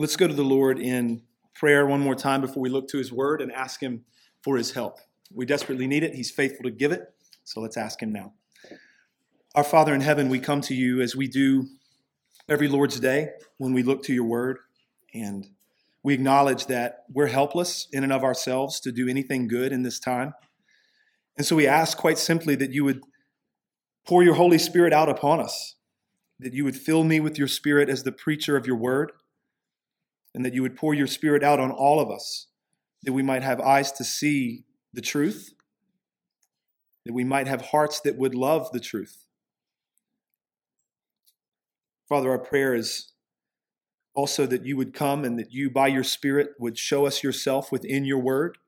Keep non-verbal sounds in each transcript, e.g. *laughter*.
Let's go to the Lord in prayer one more time before we look to his word and ask him for his help. We desperately need it. He's faithful to give it. So let's ask him now. Our Father in heaven, we come to you as we do every Lord's day when we look to your word and we acknowledge that we're helpless in and of ourselves to do anything good in this time. And so we ask quite simply that you would pour your Holy Spirit out upon us, that you would fill me with your Spirit as the preacher of your word and that you would pour your Spirit out on all of us, that we might have eyes to see the truth, that we might have hearts that would love the truth. Father, our prayer is also that you would come and that you, by your Spirit, would show us yourself within your word.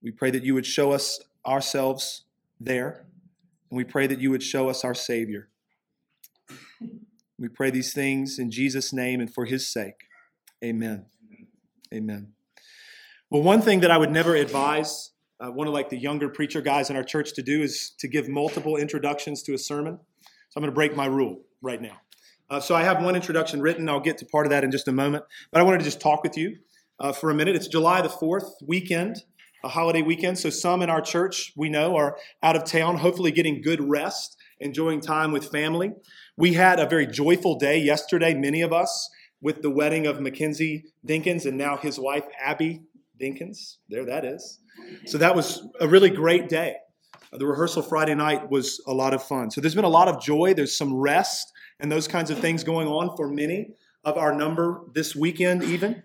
We pray that you would show us ourselves there, and we pray that you would show us our Savior. We pray these things in Jesus' name and for his sake. Amen. Amen. Well, one thing that I would never advise uh, one of like the younger preacher guys in our church to do is to give multiple introductions to a sermon. So I'm going to break my rule right now. Uh, so I have one introduction written. I'll get to part of that in just a moment. But I wanted to just talk with you uh, for a minute. It's July the 4th weekend, a holiday weekend. So some in our church we know are out of town, hopefully getting good rest, enjoying time with family. We had a very joyful day yesterday, many of us, with the wedding of Mackenzie Dinkins and now his wife, Abby Dinkins. There that is. So that was a really great day. The rehearsal Friday night was a lot of fun. So there's been a lot of joy. There's some rest and those kinds of things going on for many of our number this weekend, even.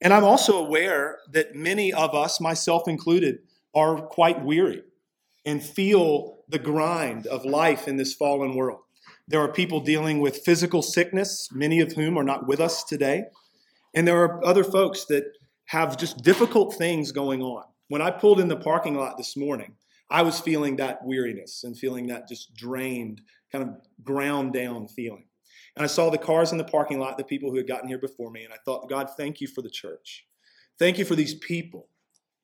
And I'm also aware that many of us, myself included, are quite weary and feel the grind of life in this fallen world. There are people dealing with physical sickness, many of whom are not with us today. And there are other folks that have just difficult things going on. When I pulled in the parking lot this morning, I was feeling that weariness and feeling that just drained, kind of ground down feeling. And I saw the cars in the parking lot, the people who had gotten here before me, and I thought, God, thank you for the church. Thank you for these people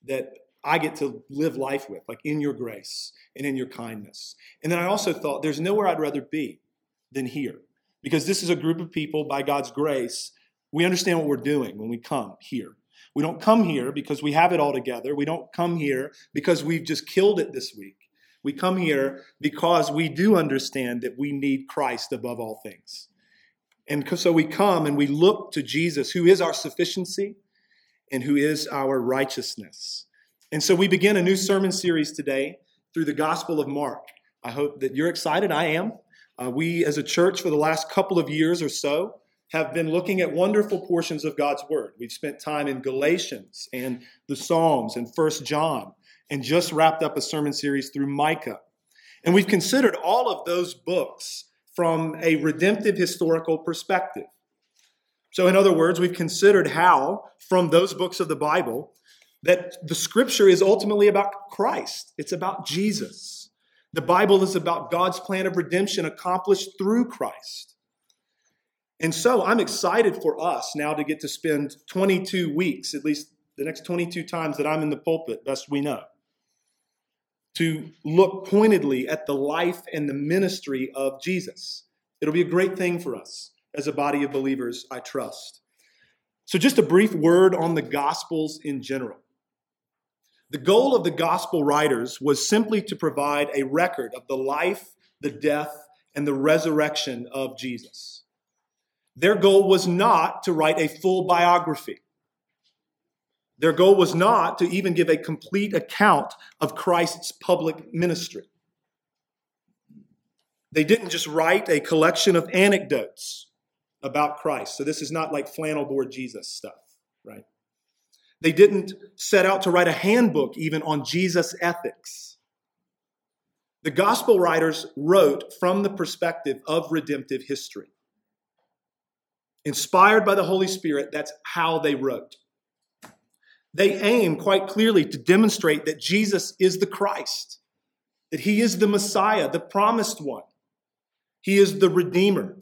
that I get to live life with, like in your grace and in your kindness. And then I also thought, there's nowhere I'd rather be than here. Because this is a group of people, by God's grace, we understand what we're doing when we come here. We don't come here because we have it all together. We don't come here because we've just killed it this week. We come here because we do understand that we need Christ above all things. And so we come and we look to Jesus, who is our sufficiency and who is our righteousness. And so we begin a new sermon series today through the Gospel of Mark. I hope that you're excited. I am. Uh, we, as a church, for the last couple of years or so, have been looking at wonderful portions of God's Word. We've spent time in Galatians and the Psalms and First John, and just wrapped up a sermon series through Micah. And we've considered all of those books from a redemptive historical perspective. So, in other words, we've considered how, from those books of the Bible, that the scripture is ultimately about Christ. It's about Jesus. The Bible is about God's plan of redemption accomplished through Christ. And so I'm excited for us now to get to spend 22 weeks, at least the next 22 times that I'm in the pulpit, best we know, to look pointedly at the life and the ministry of Jesus. It'll be a great thing for us as a body of believers, I trust. So, just a brief word on the Gospels in general. The goal of the gospel writers was simply to provide a record of the life, the death, and the resurrection of Jesus. Their goal was not to write a full biography. Their goal was not to even give a complete account of Christ's public ministry. They didn't just write a collection of anecdotes about Christ. So this is not like flannel board Jesus stuff, right? They didn't set out to write a handbook even on Jesus' ethics. The gospel writers wrote from the perspective of redemptive history. Inspired by the Holy Spirit, that's how they wrote. They aim quite clearly to demonstrate that Jesus is the Christ, that he is the Messiah, the promised one. He is the Redeemer.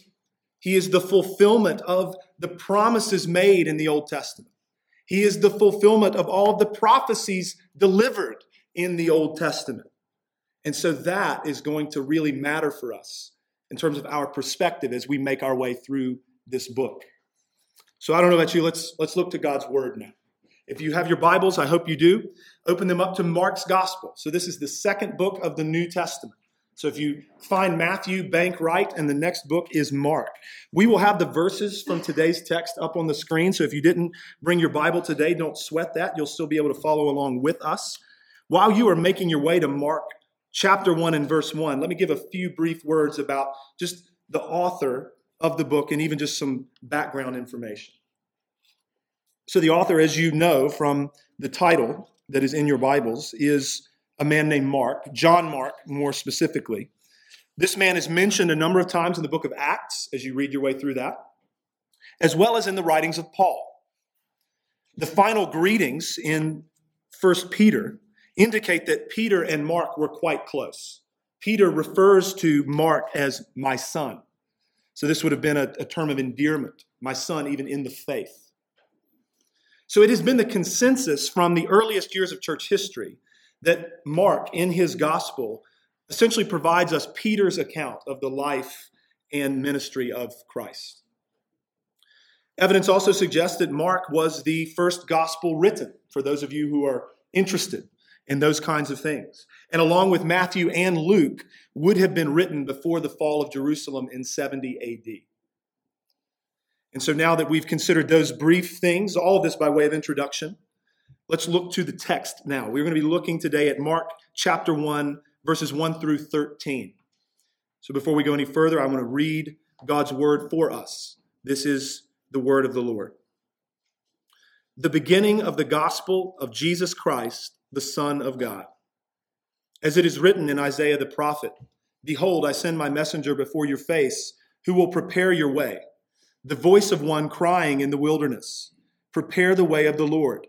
He is the fulfillment of the promises made in the Old Testament. He is the fulfillment of all the prophecies delivered in the Old Testament. And so that is going to really matter for us in terms of our perspective as we make our way through this book. So I don't know about you. Let's let's look to God's word now. If you have your Bibles, I hope you do, open them up to Mark's Gospel. So this is the second book of the New Testament. So if you find Matthew, bank right, and the next book is Mark. We will have the verses from today's text up on the screen. So if you didn't bring your Bible today, don't sweat that. You'll still be able to follow along with us. While you are making your way to Mark chapter 1 and verse 1, let me give a few brief words about just the author of the book and even just some background information. So, the author, as you know from the title that is in your Bibles, is a man named Mark, John Mark more specifically. This man is mentioned a number of times in the book of Acts as you read your way through that, as well as in the writings of Paul. The final greetings in 1 Peter indicate that Peter and Mark were quite close. Peter refers to Mark as my son. So this would have been a, a term of endearment, my son, even in the faith. So it has been the consensus from the earliest years of church history that Mark, in his gospel, essentially provides us Peter's account of the life and ministry of Christ. Evidence also suggests that Mark was the first gospel written, for those of you who are interested in those kinds of things. And along with Matthew and Luke, would have been written before the fall of Jerusalem in 70 AD. And so now that we've considered those brief things, all of this by way of introduction, Let's look to the text now. We're going to be looking today at Mark chapter 1, verses 1 through 13. So before we go any further, I want to read God's word for us. This is the word of the Lord. The beginning of the gospel of Jesus Christ, the Son of God. As it is written in Isaiah the prophet Behold, I send my messenger before your face, who will prepare your way. The voice of one crying in the wilderness, Prepare the way of the Lord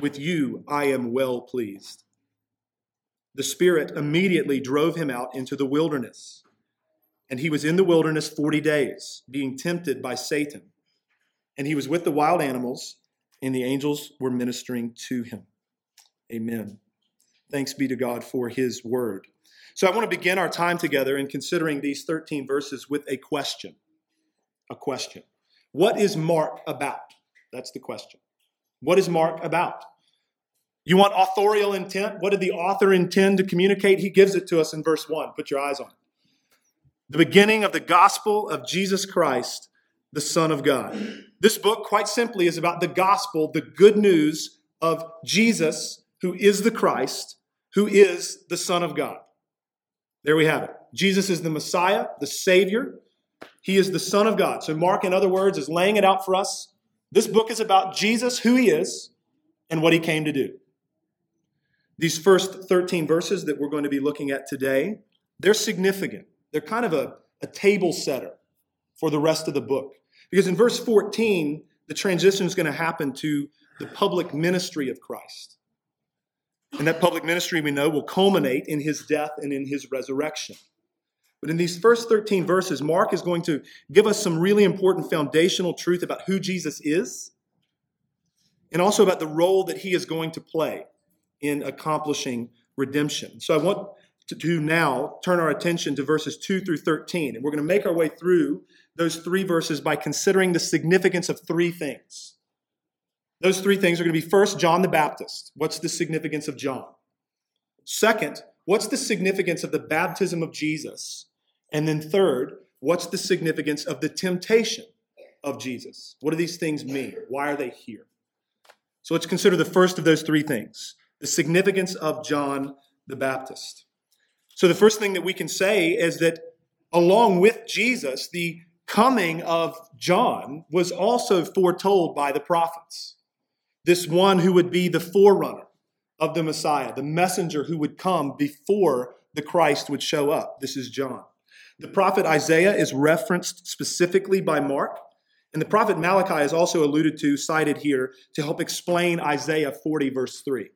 with you I am well pleased. The Spirit immediately drove him out into the wilderness. And he was in the wilderness 40 days, being tempted by Satan. And he was with the wild animals, and the angels were ministering to him. Amen. Thanks be to God for his word. So I want to begin our time together in considering these 13 verses with a question. A question. What is Mark about? That's the question. What is Mark about? You want authorial intent? What did the author intend to communicate? He gives it to us in verse 1. Put your eyes on it. The beginning of the gospel of Jesus Christ, the Son of God. This book, quite simply, is about the gospel, the good news of Jesus, who is the Christ, who is the Son of God. There we have it. Jesus is the Messiah, the Savior. He is the Son of God. So, Mark, in other words, is laying it out for us. This book is about Jesus, who he is, and what he came to do. These first 13 verses that we're going to be looking at today, they're significant. They're kind of a, a table setter for the rest of the book. Because in verse 14, the transition is going to happen to the public ministry of Christ. And that public ministry, we know, will culminate in his death and in his resurrection. But in these first 13 verses, Mark is going to give us some really important foundational truth about who Jesus is and also about the role that he is going to play in accomplishing redemption. So I want to now turn our attention to verses 2 through 13. And we're going to make our way through those three verses by considering the significance of three things. Those three things are going to be first, John the Baptist. What's the significance of John? Second, what's the significance of the baptism of Jesus? And then third, what's the significance of the temptation of Jesus? What do these things mean? Why are they here? So let's consider the first of those three things the significance of John the Baptist. So the first thing that we can say is that along with Jesus, the coming of John was also foretold by the prophets. This one who would be the forerunner of the Messiah, the messenger who would come before the Christ would show up. This is John. The prophet Isaiah is referenced specifically by Mark, and the prophet Malachi is also alluded to, cited here, to help explain Isaiah 40, verse 3.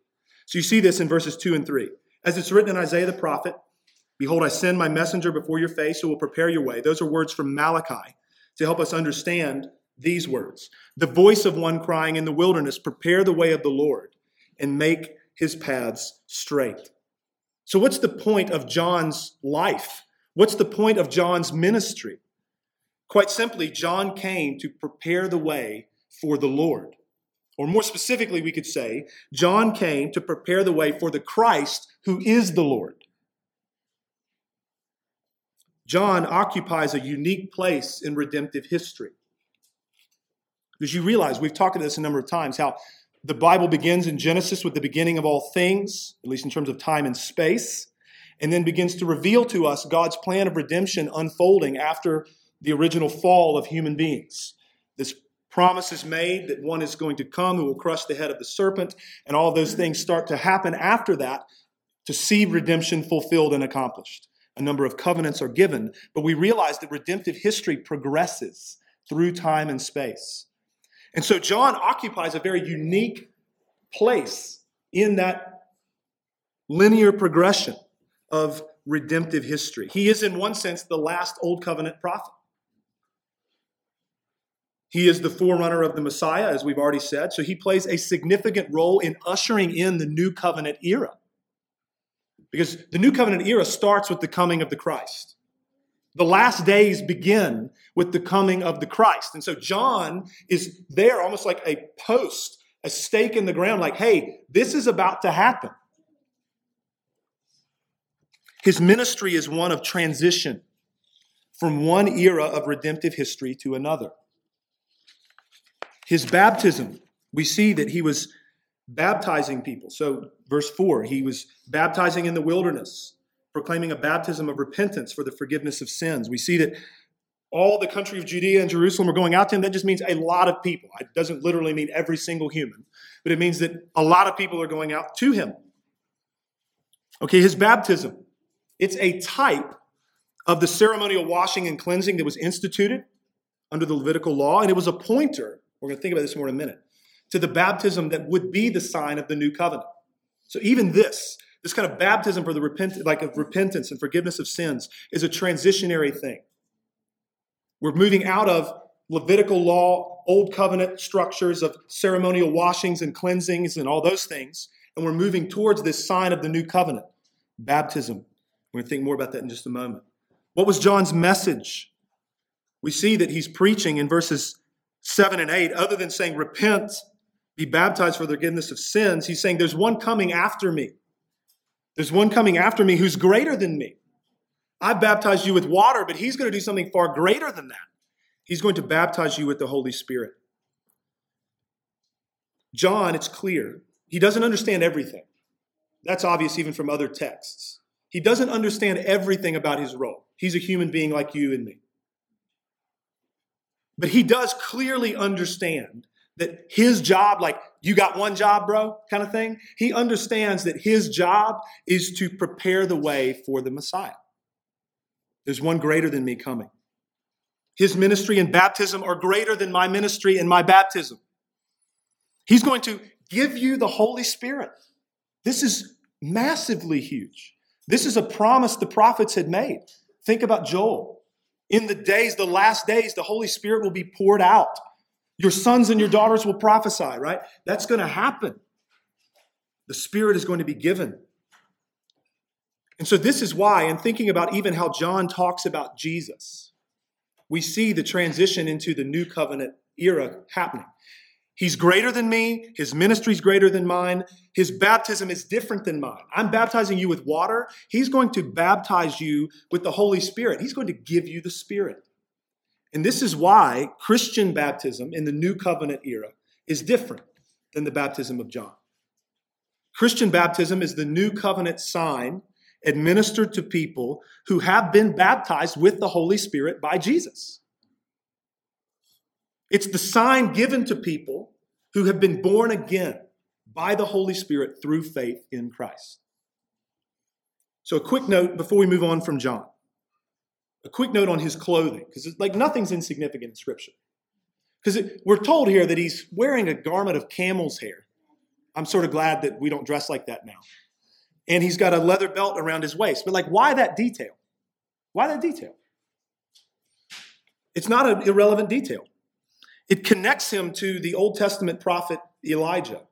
So you see this in verses 2 and 3. As it's written in Isaiah the prophet, Behold, I send my messenger before your face who will prepare your way. Those are words from Malachi to help us understand these words. The voice of one crying in the wilderness, Prepare the way of the Lord and make his paths straight. So, what's the point of John's life? What's the point of John's ministry? Quite simply, John came to prepare the way for the Lord. Or more specifically, we could say, John came to prepare the way for the Christ who is the Lord. John occupies a unique place in redemptive history. Because you realize, we've talked about this a number of times, how the Bible begins in Genesis with the beginning of all things, at least in terms of time and space, and then begins to reveal to us God's plan of redemption unfolding after the original fall of human beings. This promise is made that one is going to come who will crush the head of the serpent, and all those things start to happen after that to see redemption fulfilled and accomplished. A number of covenants are given, but we realize that redemptive history progresses through time and space. And so John occupies a very unique place in that linear progression of redemptive history. He is, in one sense, the last Old Covenant prophet. He is the forerunner of the Messiah, as we've already said, so he plays a significant role in ushering in the New Covenant era. Because the New Covenant era starts with the coming of the Christ. The last days begin with the coming of the Christ. And so John is there almost like a post, a stake in the ground, like, hey, this is about to happen. His ministry is one of transition from one era of redemptive history to another. His baptism, we see that he was baptizing people. So, verse 4, he was baptizing in the wilderness, proclaiming a baptism of repentance for the forgiveness of sins. We see that all the country of Judea and Jerusalem are going out to him. That just means a lot of people. It doesn't literally mean every single human, but it means that a lot of people are going out to him. Okay, his baptism. It's a type of the ceremonial washing and cleansing that was instituted under the Levitical law, and it was a pointer. We're going to think about this more in a minute to the baptism that would be the sign of the new covenant. So even this, this kind of baptism for the repent, like of repentance and forgiveness of sins, is a transitionary thing. We're moving out of Levitical law, old covenant structures of ceremonial washings and cleansings and all those things, and we're moving towards this sign of the new covenant, baptism. We're going to think more about that in just a moment. What was John's message? We see that he's preaching in verses 7 and 8, other than saying, Repent be baptized for the forgiveness of sins, he's saying, There's one coming after me. There's one coming after me who's greater than me. I've baptized you with water, but he's going to do something far greater than that. He's going to baptize you with the Holy Spirit. John, it's clear, he doesn't understand everything. That's obvious even from other texts. He doesn't understand everything about his role. He's a human being like you and me. But he does clearly understand that his job, like, you got one job, bro, kind of thing. He understands that his job is to prepare the way for the Messiah. There's one greater than me coming. His ministry and baptism are greater than my ministry and my baptism. He's going to give you the Holy Spirit. This is massively huge. This is a promise the prophets had made. Think about Joel. In the days, the last days, the Holy Spirit will be poured out your sons and your daughters will prophesy, right? That's going to happen. The Spirit is going to be given. And so, this is why, in thinking about even how John talks about Jesus, we see the transition into the new covenant era happening. He's greater than me. His ministry is greater than mine. His baptism is different than mine. I'm baptizing you with water. He's going to baptize you with the Holy Spirit. He's going to give you the Spirit. And this is why Christian baptism in the New Covenant era is different. than the baptism of John. Christian baptism is the new covenant sign administered to people who have been baptized with the Holy Spirit by Jesus. It's the sign given to people who have been born again by the Holy Spirit through faith in Christ. So, a quick note before we move on from John. A quick note on his clothing, because it's like nothing's insignificant in Scripture. Because we're told here that he's wearing a garment of camel's hair. I'm sort of glad that we don't dress like that now. And he's got a leather belt around his waist. But, like, why that detail? Why that detail? It's not an irrelevant detail. It connects him to the Old Testament prophet Elijah,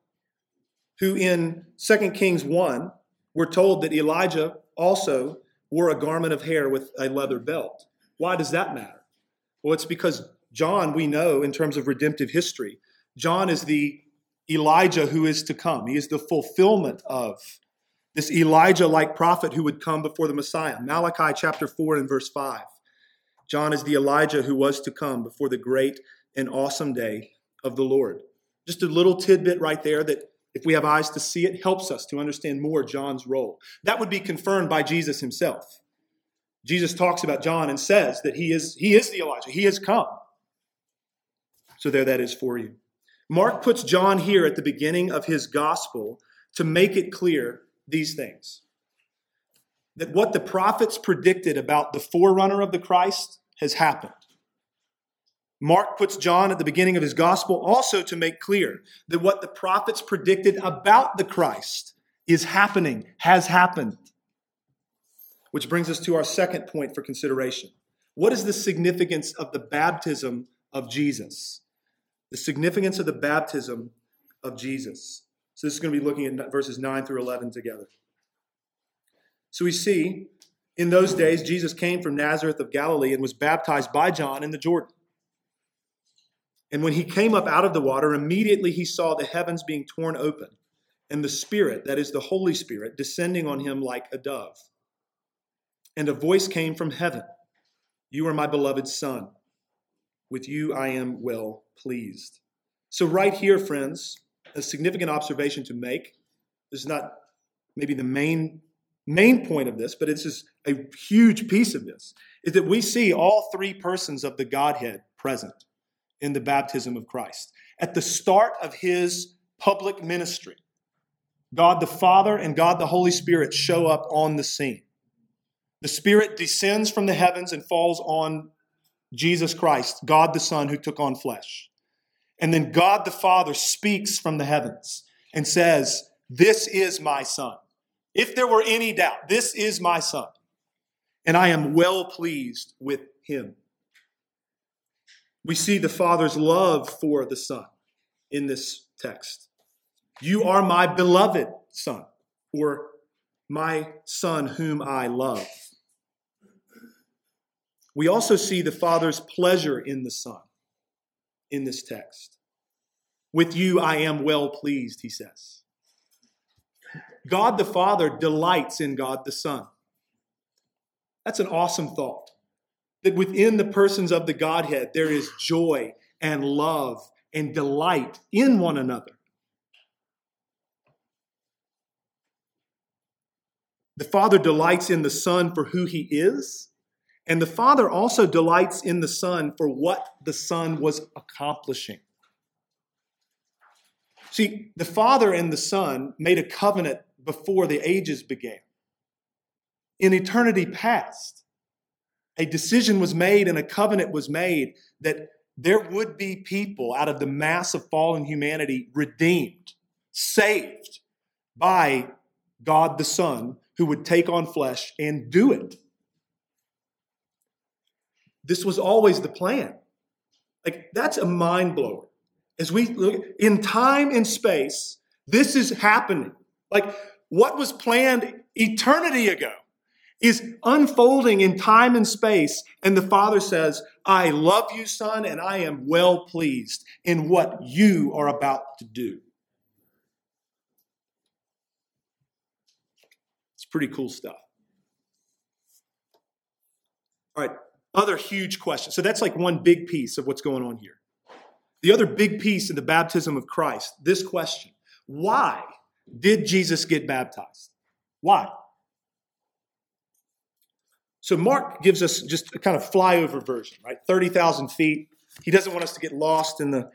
who in 2 Kings 1, we're told that Elijah also wore a garment of hair with a leather belt. Why does that matter? Well, it's because John, we know in terms of redemptive history, John is the Elijah who is to come. He is the fulfillment of this Elijah like prophet who would come before the Messiah. Malachi chapter 4 and verse 5. John is the Elijah who was to come before the great and awesome day of the Lord. Just a little tidbit right there that, if we have eyes to see it, helps us to understand more John's role. That would be confirmed by Jesus himself. Jesus talks about John and says that he is, he is the Elijah, he has come. So, there that is for you. Mark puts John here at the beginning of his gospel to make it clear these things that what the prophets predicted about the forerunner of the Christ has happened. Mark puts John at the beginning of his gospel also to make clear that what the prophets predicted about the Christ is happening, has happened. Which brings us to our second point for consideration. What is the significance of the baptism of Jesus? the significance of the baptism of Jesus. So this is going to be looking at verses 9 through 11 together. So we see in those days, Jesus came from Nazareth of Galilee and was baptized by John in the Jordan. And when he came up out of the water, immediately he saw the heavens being torn open and the Spirit, that is the Holy Spirit, descending on him like a dove. And a voice came from heaven You are my beloved Son. With you I am well pleased. So, right here, friends, a significant observation to make. This is not maybe the main main point of this, but this is a huge piece of this, is that we see all three persons of the Godhead present in the baptism of Christ. At the start of his public ministry, God the Father and God the Holy Spirit show up on the scene. The Spirit descends from the heavens and falls on Jesus Christ, God the Son who took on flesh. And then God the Father speaks from the heavens and says, This is my Son. If there were any doubt, this is my Son. And I am well pleased with him. We see the Father's love for the Son in this text. You are my beloved Son, or my Son whom I love. We also see the Father's pleasure in the Son in this text. With you I am well pleased, he says. God the Father delights in God the Son. That's an awesome thought. That within the persons of the Godhead, there is joy and love and delight in one another. The Father delights in the Son for who he is and the Father also delights in the Son for what the Son was accomplishing. See, the Father and the Son made a covenant before the ages began. In eternity past, a decision was made and a covenant was made that there would be people out of the mass of fallen humanity redeemed, saved by God the Son, who would take on flesh and do it. This was always the plan. Like, that's a mind blower. As we look in time and space, this is happening. Like, what was planned eternity ago is unfolding in time and space. And the Father says, I love you, Son, and I am well pleased in what you are about to do. It's pretty cool stuff. All right, other huge questions. So that's like one big piece of what's going on here. The other big piece in the baptism of Christ, this question why did Jesus get baptized? Why? So Mark gives us just a kind of flyover version, right? 30,000 feet. He doesn't want us to get lost in the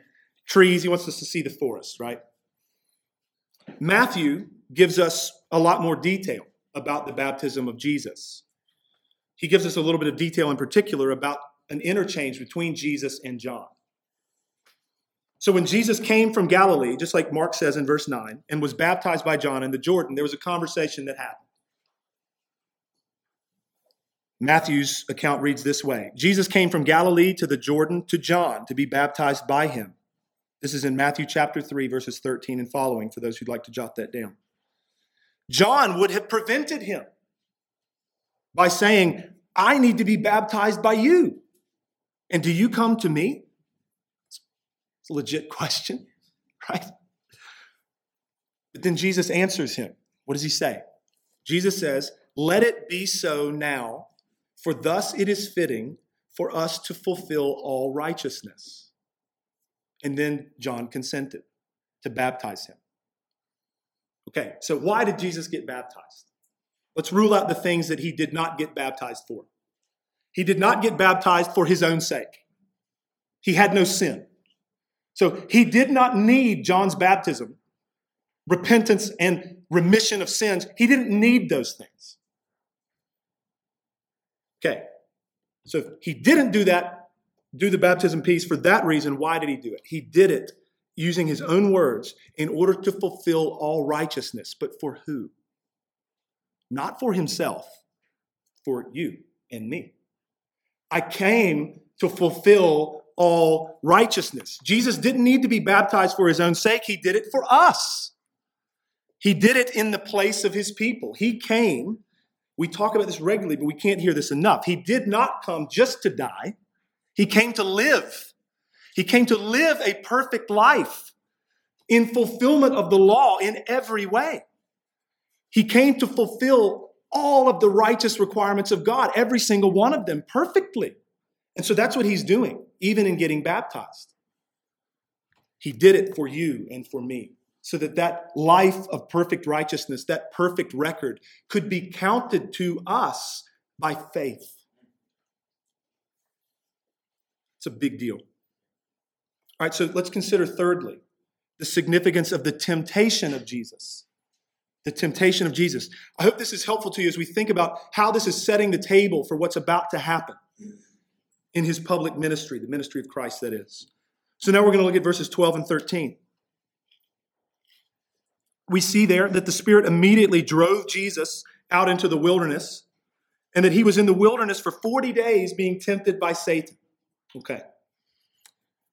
trees. He wants us to see the forest, right? Matthew gives us a lot more detail about the baptism of Jesus. He gives us a little bit of detail in particular about an interchange between Jesus and John. So when Jesus came from Galilee, just like Mark says in verse 9, and was baptized by John in the Jordan, there was a conversation that happened. Matthew's account reads this way Jesus came from Galilee to the Jordan to John to be baptized by him. This is in Matthew chapter 3, verses 13 and following, for those who'd like to jot that down. John would have prevented him by saying, I need to be baptized by you. And do you come to me? It's a legit question, *laughs* right? But then Jesus answers him. What does he say? Jesus says, Let it be so now, for thus it is fitting for us to fulfill all righteousness. And then John consented to baptize him. Okay, so why did Jesus get baptized? Let's rule out the things that he did not get baptized for. He did not get baptized for his own sake. He had no sin. So he did not need John's baptism, repentance, and remission of sins. He didn't need those things. Okay, so if he didn't do that, do the baptism piece for that reason. Why did he do it? He did it using his own words in order to fulfill all righteousness. But for who? Not for himself, for you and me. I came to fulfill all righteousness. Jesus didn't need to be baptized for his own sake, he did it for us. He did it in the place of his people. He came, we talk about this regularly, but we can't hear this enough. He did not come just to die, he came to live. He came to live a perfect life in fulfillment of the law in every way. He came to fulfill all of the righteous requirements of God, every single one of them perfectly. And so that's what he's doing, even in getting baptized. He did it for you and for me, so that that life of perfect righteousness, that perfect record, could be counted to us by faith. It's a big deal. All right, so let's consider thirdly the significance of the temptation of Jesus. The temptation of Jesus. I hope this is helpful to you as we think about how this is setting the table for what's about to happen in his public ministry, the ministry of Christ, that is. So now we're going to look at verses 12 and 13. We see there that the Spirit immediately drove Jesus out into the wilderness and that he was in the wilderness for 40 days being tempted by Satan. Okay.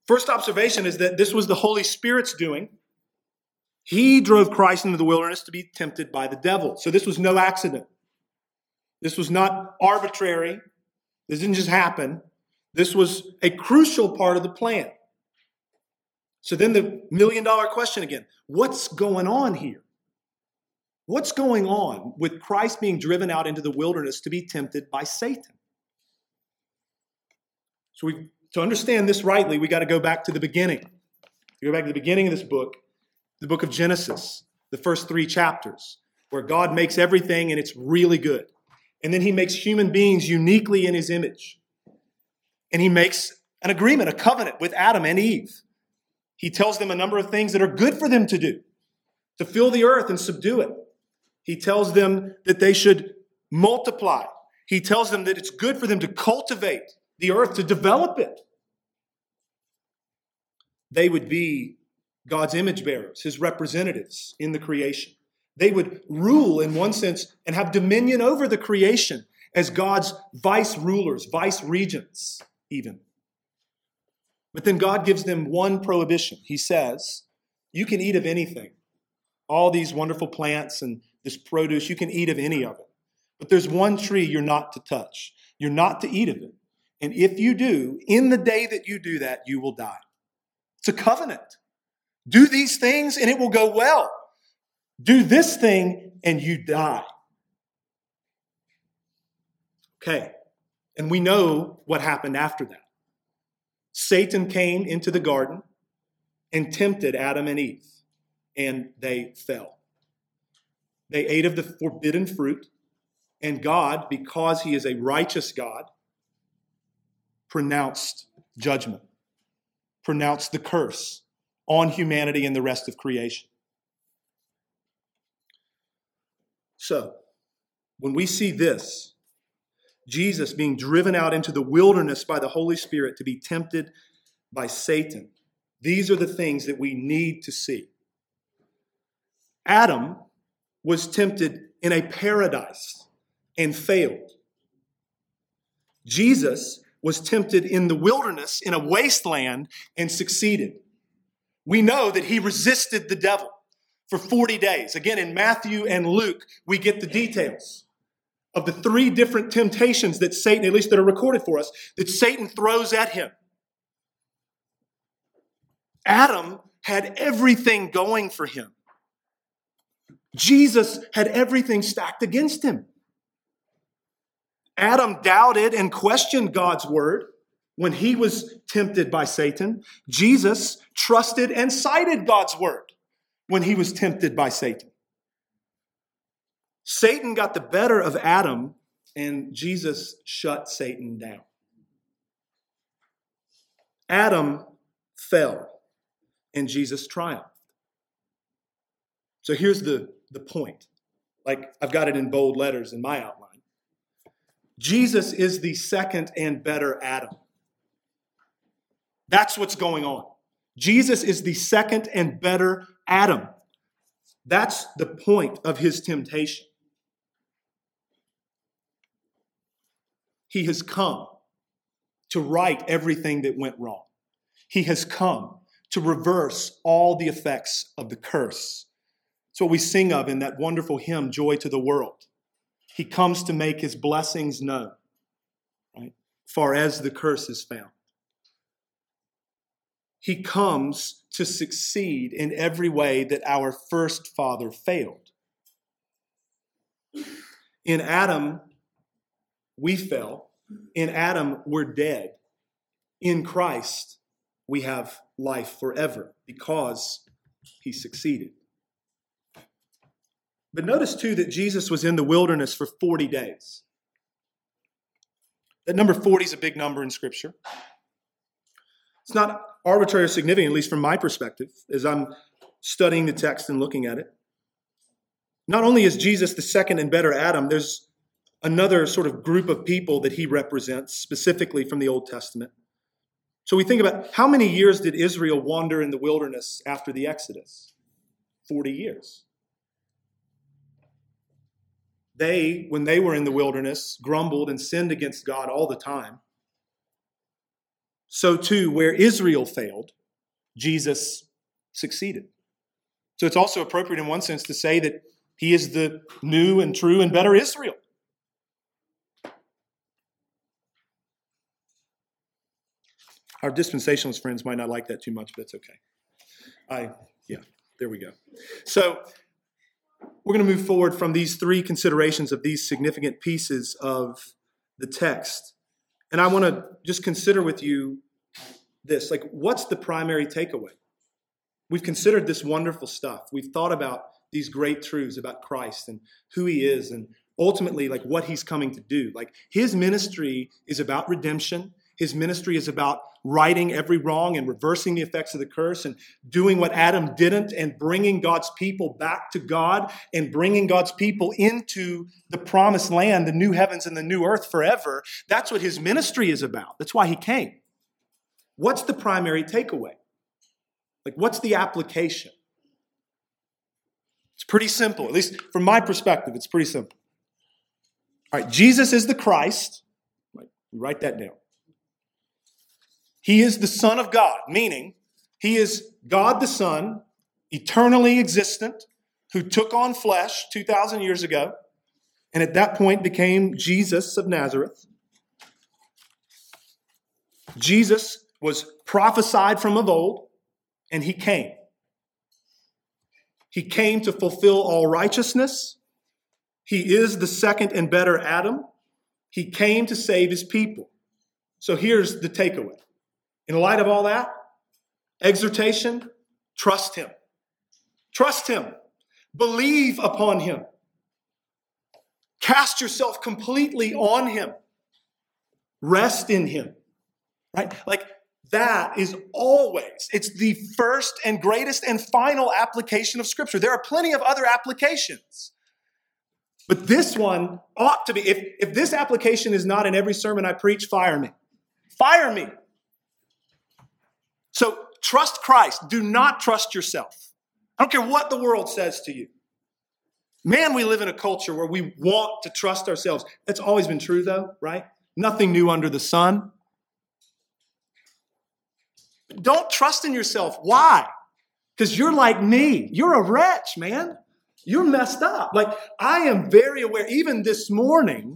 First observation is that this was the Holy Spirit's doing. He drove Christ into the wilderness to be tempted by the devil. So this was no accident. This was not arbitrary. This didn't just happen. This was a crucial part of the plan. So then the million dollar question again what's going on here? What's going on with Christ being driven out into the wilderness to be tempted by Satan? So we to understand this rightly, we got to go back to the beginning. We go back to the beginning of this book, the book of Genesis, the first three chapters, where God makes everything and it's really good. And then he makes human beings uniquely in his image. And he makes an agreement, a covenant with Adam and Eve. He tells them a number of things that are good for them to do to fill the earth and subdue it. He tells them that they should multiply. He tells them that it's good for them to cultivate the earth, to develop it. They would be God's image bearers, his representatives in the creation. They would rule, in one sense, and have dominion over the creation as God's vice rulers, vice regents even. But then God gives them one prohibition. He says, You can eat of anything. All these wonderful plants and this produce, you can eat of any of it. But there's one tree you're not to touch. You're not to eat of it. And if you do, in the day that you do that, you will die. It's a covenant. Do these things and it will go well. Do this thing and you die. Okay. And we know what happened after that. Satan came into the garden and tempted Adam and Eve, and they fell. They ate of the forbidden fruit, and God, because He is a righteous God, pronounced judgment, pronounced the curse on humanity and the rest of creation. So, when we see this, Jesus being driven out into the wilderness by the Holy Spirit to be tempted by Satan, these are the things that we need to see. Adam was tempted in a paradise and failed. Jesus was tempted in the wilderness, in a wasteland, and succeeded. We know that he resisted the devil for 40 days. Again, in Matthew and Luke, we get the details of the three different temptations that Satan, at least that are recorded for us, that Satan throws at him. Adam had everything going for him. Jesus had everything stacked against him. Adam doubted and questioned God's word when he was tempted by Satan. Jesus trusted and cited God's word when he was tempted by Satan. Satan got the better of Adam, and Jesus shut Satan down. Adam fell, and Jesus triumphed. So here's the, the point. Like I've got it in bold letters in my outline. Jesus is the second and better Adam. That's what's going on. Jesus is the second and better Adam. That's the point of his temptation. He has come to right everything that went wrong. He has come to reverse all the effects of the curse. It's what we sing of in that wonderful hymn, Joy to the World. He comes to make his blessings known, right? Far as the curse is found. He comes to succeed in every way that our first father failed. In Adam, we fell. In Adam, we're dead. In Christ, we have life forever because he succeeded. But notice too that Jesus was in the wilderness for 40 days. That number 40 is a big number in Scripture. It's not arbitrary or significant, at least from my perspective, as I'm studying the text and looking at it. Not only is Jesus the second and better Adam, there's another sort of group of people that he represents, specifically from the Old Testament. So we think about how many years did Israel wander in the wilderness after the Exodus? 40 years. They, when they were in the wilderness, grumbled and sinned against God all the time. So, too, where Israel failed, Jesus succeeded. So, it's also appropriate in one sense to say that he is the new and true and better Israel. Our dispensationalist friends might not like that too much, but it's okay. I, yeah, there we go. So we're going to move forward from these three considerations of these significant pieces of the text. And I want to just consider with you this like, what's the primary takeaway? We've considered this wonderful stuff. We've thought about these great truths about Christ and who he is and ultimately like what he's coming to do. Like his ministry is about redemption. His ministry is about righting every wrong and reversing the effects of the curse and doing what Adam didn't and bringing God's people back to God and bringing God's people into the promised land, the new heavens and the new earth forever. That's what his ministry is about. That's why he came. What's the primary takeaway? Like, what's the application? It's pretty simple, at least from my perspective, it's pretty simple. All right, Jesus is the Christ. Write that down. He is the Son of God, meaning he is God the Son, eternally existent, who took on flesh 2,000 years ago, and at that point became Jesus of Nazareth. Jesus was prophesied from of old, and he came. He came to fulfill all righteousness. He is the second and better Adam. He came to save his people. So here's the takeaway in light of all that, exhortation, Trust Him. Trust Him. Believe upon Him. Cast yourself completely on Him. Rest in Him. Right? Like that is always, it's the first and greatest and final application of Scripture. There are plenty of other applications. But this one ought to be. If, if this application is not in every sermon I preach, fire me. Fire me. So trust Christ. Do not trust yourself. I don't care what the world says to you. Man, we live in a culture where we want to trust ourselves. That's always been true, though, right? Nothing new under the sun. Don't trust in yourself. Why? Because you're like me. You're a wretch, man. You're messed up. Like, I am very aware, even this morning,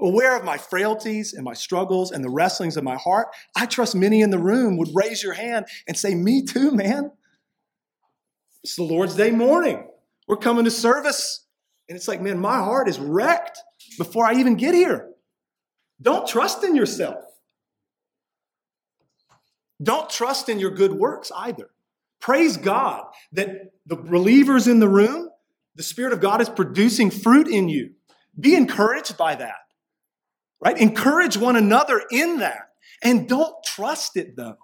aware of my frailties and my struggles and the wrestlings of my heart. I trust many in the room would raise your hand and say, Me too, man. It's the Lord's Day morning. We're coming to service. And it's like, man, my heart is wrecked before I even get here. Don't trust in yourself. Don't trust in your good works either. Praise God that the believers in the room, the Spirit of God is producing fruit in you. Be encouraged by that, right? Encourage one another in that. And don't trust it though.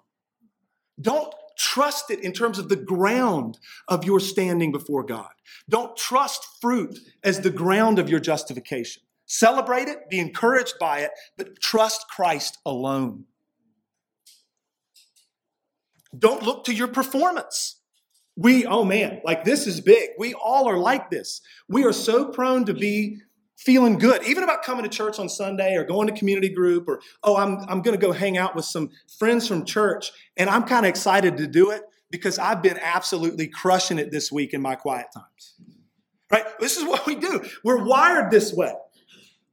Don't trust it in terms of the ground of your standing before God. Don't trust fruit as the ground of your justification. Celebrate it, be encouraged by it, but trust Christ alone. Don't look to your performance. We, oh man, like this is big. We all are like this. We are so prone to be feeling good, even about coming to church on Sunday or going to community group or, oh, I'm, I'm going to go hang out with some friends from church. And I'm kind of excited to do it because I've been absolutely crushing it this week in my quiet times. Right? This is what we do. We're wired this way.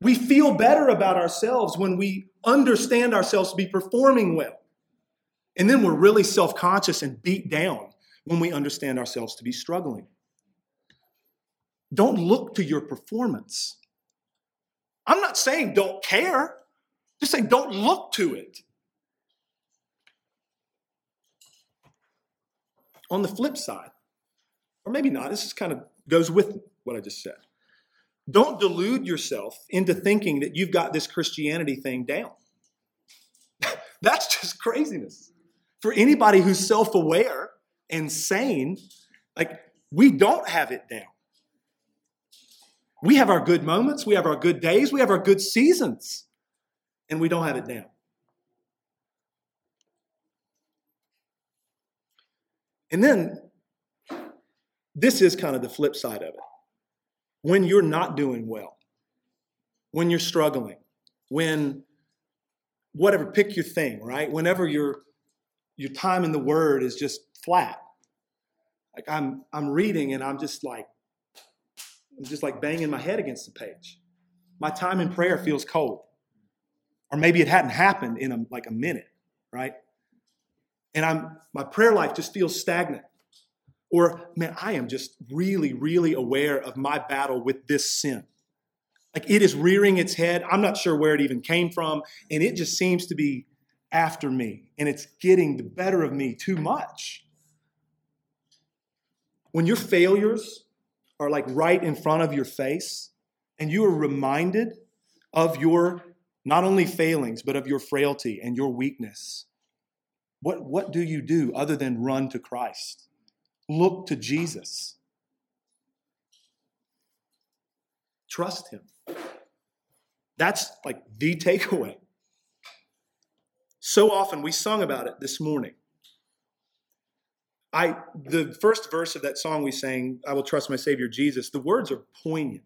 We feel better about ourselves when we understand ourselves to be performing well. And then we're really self conscious and beat down when we understand ourselves to be struggling. Don't look to your performance. I'm not saying don't care, just saying don't look to it. On the flip side, or maybe not, this just kind of goes with what I just said. Don't delude yourself into thinking that you've got this Christianity thing down. *laughs* That's just craziness for anybody who's self aware and sane, like we don't have it down. We have our good moments, we have our good days, we have our good seasons, and we don't have it down. And then this is kind of the flip side of it. When you're not doing well, when you're struggling, when whatever, pick your thing, right? Whenever you're your time in the word is just flat. Like I'm I'm reading and I'm just like I'm just like banging my head against the page. My time in prayer feels cold. Or maybe it hadn't happened in a, like a minute, right? And I'm my prayer life just feels stagnant. Or man, I am just really really aware of my battle with this sin. Like it is rearing its head. I'm not sure where it even came from and it just seems to be after me and it's getting the better of me too much. When your failures are like right in front of your face and you are reminded of your not only failings, but of your frailty and your weakness, what, what do you do other than run to Christ? Look to Jesus. Trust Him. That's like the takeaway. So often we sung about it this morning. I the first verse of that song we sang, I will trust my Savior Jesus, the words are poignant.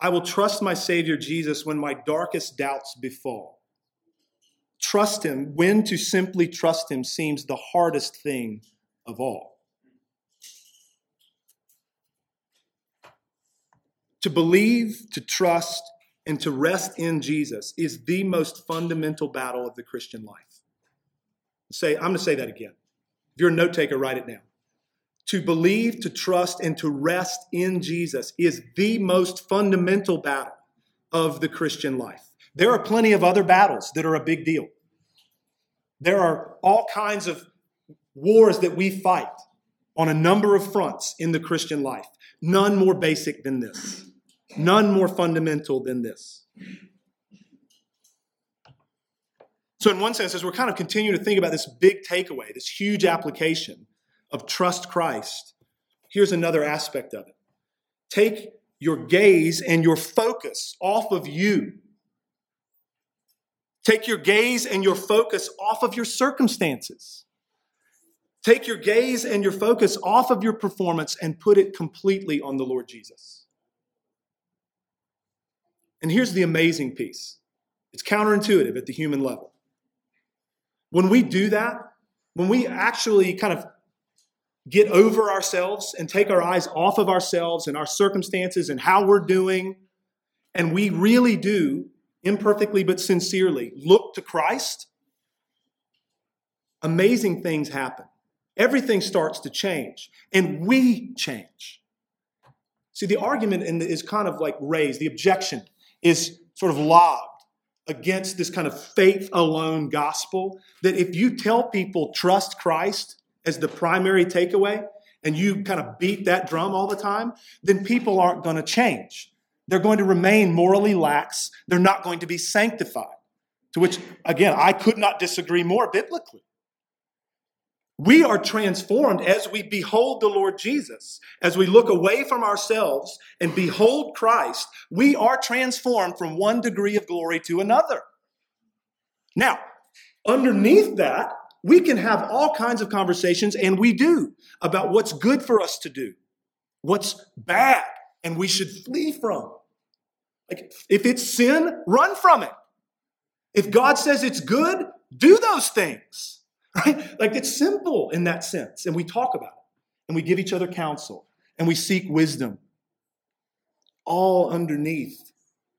I will trust my Savior Jesus when my darkest doubts befall. Trust him when to simply trust him seems the hardest thing of all. To believe, to trust, and to rest in Jesus is the most fundamental battle of the Christian life. Say, I'm going to say that again. If you're a note taker, write it down. To believe, to trust, and to rest in Jesus is the most fundamental battle of the Christian life. There are plenty of other battles that are a big deal. There are all kinds of wars that we fight on a number of fronts in the Christian life. None more basic than this, none more fundamental than this. So, in one sense, as we're kind of continuing to think about this big takeaway, this huge application of trust Christ, here's another aspect of it. Take your gaze and your focus off of you. Take your gaze and your focus off of your circumstances. Take your gaze and your focus off of your performance and put it completely on the Lord Jesus. And here's the amazing piece it's counterintuitive at the human level. When we do that, when we actually kind of get over ourselves and take our eyes off of ourselves and our circumstances and how we're doing, and we really do, imperfectly but sincerely, look to Christ, amazing things happen. Everything starts to change, and we change. See, the argument the, is kind of like raised, the objection is sort of lobbed against this kind of faith alone gospel that if you tell people trust Christ as the primary takeaway and you kind of beat that drum all the time, then people aren't going to change. They're going to remain morally lax. They're not going to be sanctified. To which, again, I could not disagree more biblically. We are transformed as we behold the Lord Jesus. As we look away from ourselves and behold Christ, we are transformed from one degree of glory to another. Now, underneath that, we can have all kinds of conversations, and we do, about what's good for us to do, what's bad, and we should flee from. Like, if it's sin, run from it. If God says it's good, do those things. Right? Like it's simple in that sense. And we talk about it and we give each other counsel and we seek wisdom. All underneath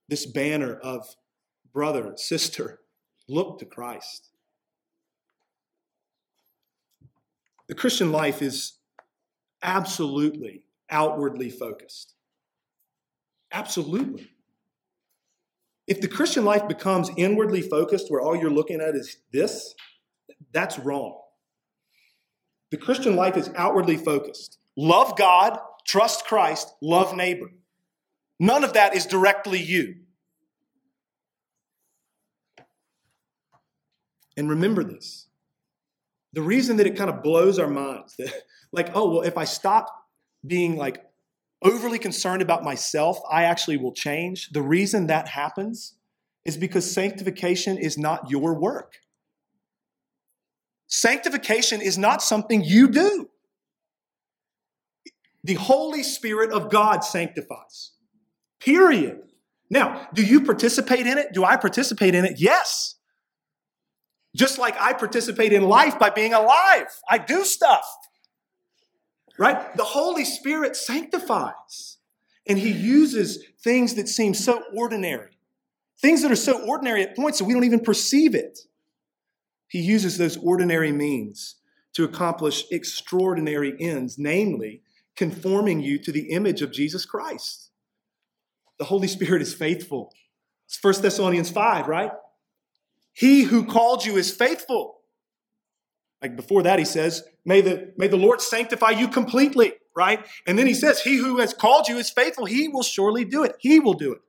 this banner of brother, sister, look to Christ. The Christian life is absolutely outwardly focused. Absolutely. If the Christian life becomes inwardly focused, where all you're looking at is this, that's wrong. The Christian life is outwardly focused. Love God, trust Christ, love neighbor. None of that is directly you. And remember this. The reason that it kind of blows our minds that, like, oh, well, if I stop being like overly concerned about myself, I actually will change. The reason that happens is because sanctification is not your work. Sanctification is not something you do. The Holy Spirit of God sanctifies. Period. Now, do you participate in it? Do I participate in it? Yes. Just like I participate in life by being alive, I do stuff. Right? The Holy Spirit sanctifies. And He uses things that seem so ordinary, things that are so ordinary at points that we don't even perceive it. He uses those ordinary means to accomplish extraordinary ends, namely, conforming you to the image of Jesus Christ. The Holy Spirit is faithful. It's 1 Thessalonians 5, right? He who called you is faithful. Like before that, he says, may the, may the Lord sanctify you completely, right? And then he says, He who has called you is faithful. He will surely do it. He will do it.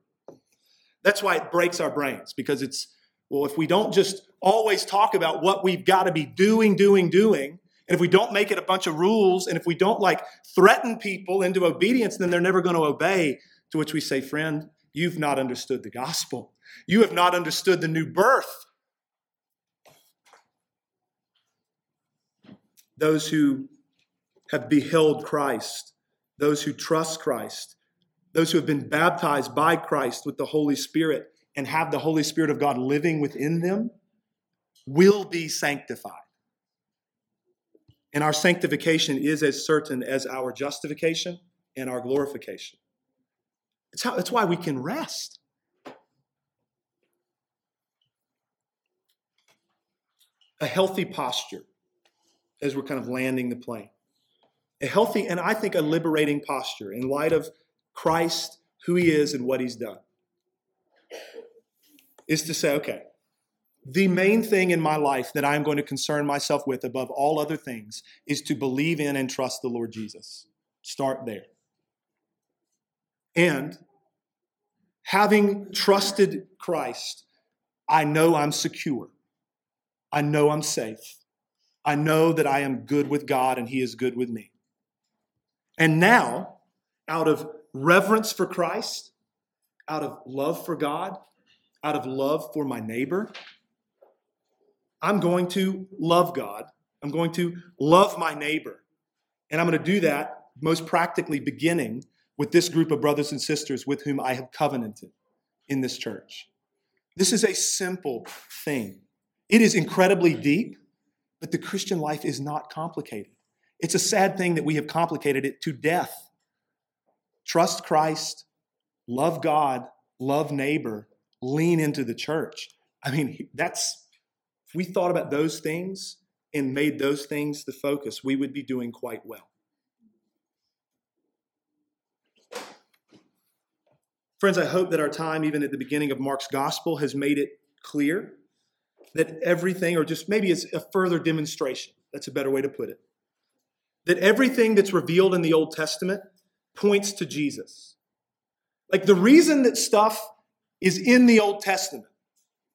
That's why it breaks our brains because it's well, if we don't just always talk about what we've got to be doing, doing, doing, and if we don't make it a bunch of rules, and if we don't like threaten people into obedience, then they're never going to obey. To which we say, friend, you've not understood the gospel. You have not understood the new birth. Those who have beheld Christ, those who trust Christ, those who have been baptized by Christ with the Holy Spirit, and have the Holy Spirit of God living within them will be sanctified. And our sanctification is as certain as our justification and our glorification. It's, how, it's why we can rest. A healthy posture as we're kind of landing the plane. A healthy and I think a liberating posture in light of Christ, who he is, and what he's done is to say, okay, the main thing in my life that I'm going to concern myself with above all other things is to believe in and trust the Lord Jesus. Start there. And having trusted Christ, I know I'm secure. I know I'm safe. I know that I am good with God and He is good with me. And now, out of reverence for Christ, out of love for God, out of love for my neighbor, I'm going to love God. I'm going to love my neighbor. And I'm going to do that most practically beginning with this group of brothers and sisters with whom I have covenanted in this church. This is a simple thing. It is incredibly deep, but the Christian life is not complicated. It's a sad thing that we have complicated it to death. Trust Christ, love God, love neighbor, lean into the church. I mean, that's, if we thought about those things and made those things the focus, we would be doing quite well. Friends, I hope that our time, even at the beginning of Mark's gospel, has made it clear that everything, or just maybe it's a further demonstration, that's a better way to put it, that everything that's revealed in the Old Testament points to Jesus. Like the reason that stuff is in the Old Testament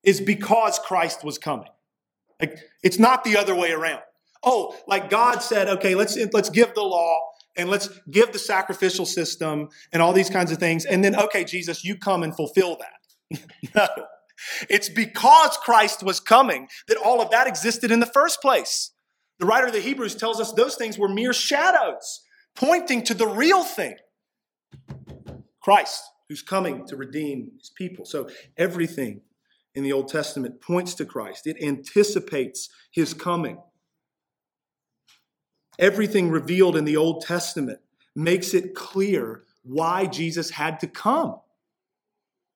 is because Christ was coming. Like it's not the other way around. Oh, like God said, okay, let's let's give the law and let's give the sacrificial system and all these kinds of things. And then, okay, Jesus, you come and fulfill that. *laughs* no. It's because Christ was coming that all of that existed in the first place. The writer of the Hebrews tells us those things were mere shadows, pointing to the real thing Christ, who's coming to redeem his people. So everything in the Old Testament points to Christ, it anticipates his coming. Everything revealed in the Old Testament makes it clear why Jesus had to come.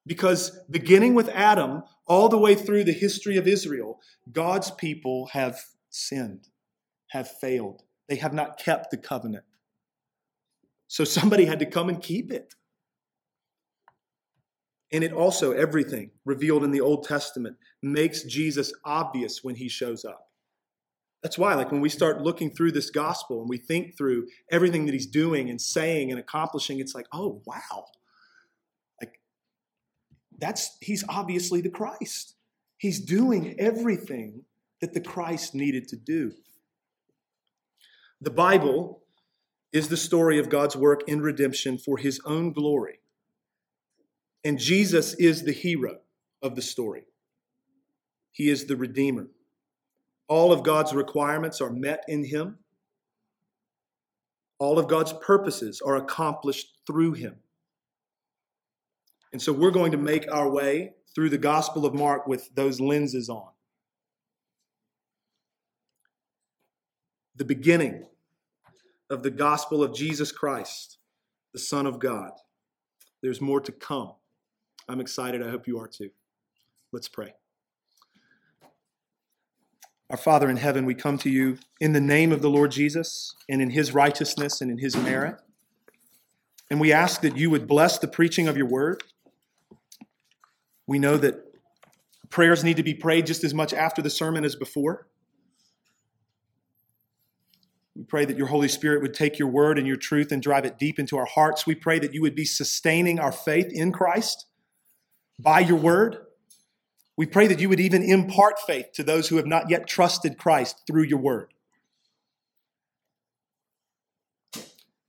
Because beginning with Adam, all the way through the history of Israel, God's people have sinned, have failed. They have not kept the covenant. So somebody had to come and keep it. And it also, everything revealed in the Old Testament makes Jesus obvious when he shows up. That's why, like, when we start looking through this gospel and we think through everything that he's doing and saying and accomplishing, it's like, oh, wow. Like, that's, he's obviously the Christ. He's doing everything that the Christ needed to do. The Bible is the story of God's work in redemption for his own glory. And Jesus is the hero of the story. He is the Redeemer. All of God's requirements are met in him. All of God's purposes are accomplished through him. And so we're going to make our way through the Gospel of Mark with those lenses on. The beginning of the gospel of Jesus Christ, the Son of God. There's more to come. I'm excited. I hope you are too. Let's pray. Our Father in heaven, we come to you in the name of the Lord Jesus and in his righteousness and in his merit. And we ask that you would bless the preaching of your word. We know that prayers need to be prayed just as much after the sermon as before. We pray that your Holy Spirit would take your word and your truth and drive it deep into our hearts. We pray that you would be sustaining our faith in Christ by your word. We pray that you would even impart faith to those who have not yet trusted Christ through your word.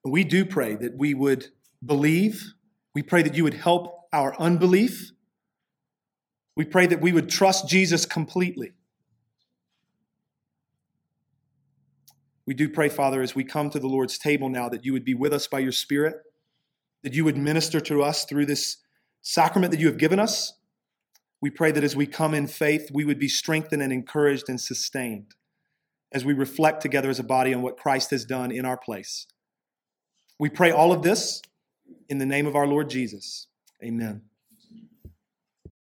We do pray that we would believe. We pray that you would help our unbelief. We pray that we would trust Jesus completely. We do pray, Father, as we come to the Lord's table now, that you would be with us by your Spirit, that you would minister to us through this sacrament that you have given us. We pray that as we come in faith, we would be strengthened and encouraged and sustained as we reflect together as a body on what Christ has done in our place. We pray all of this in the name of our Lord Jesus. Amen.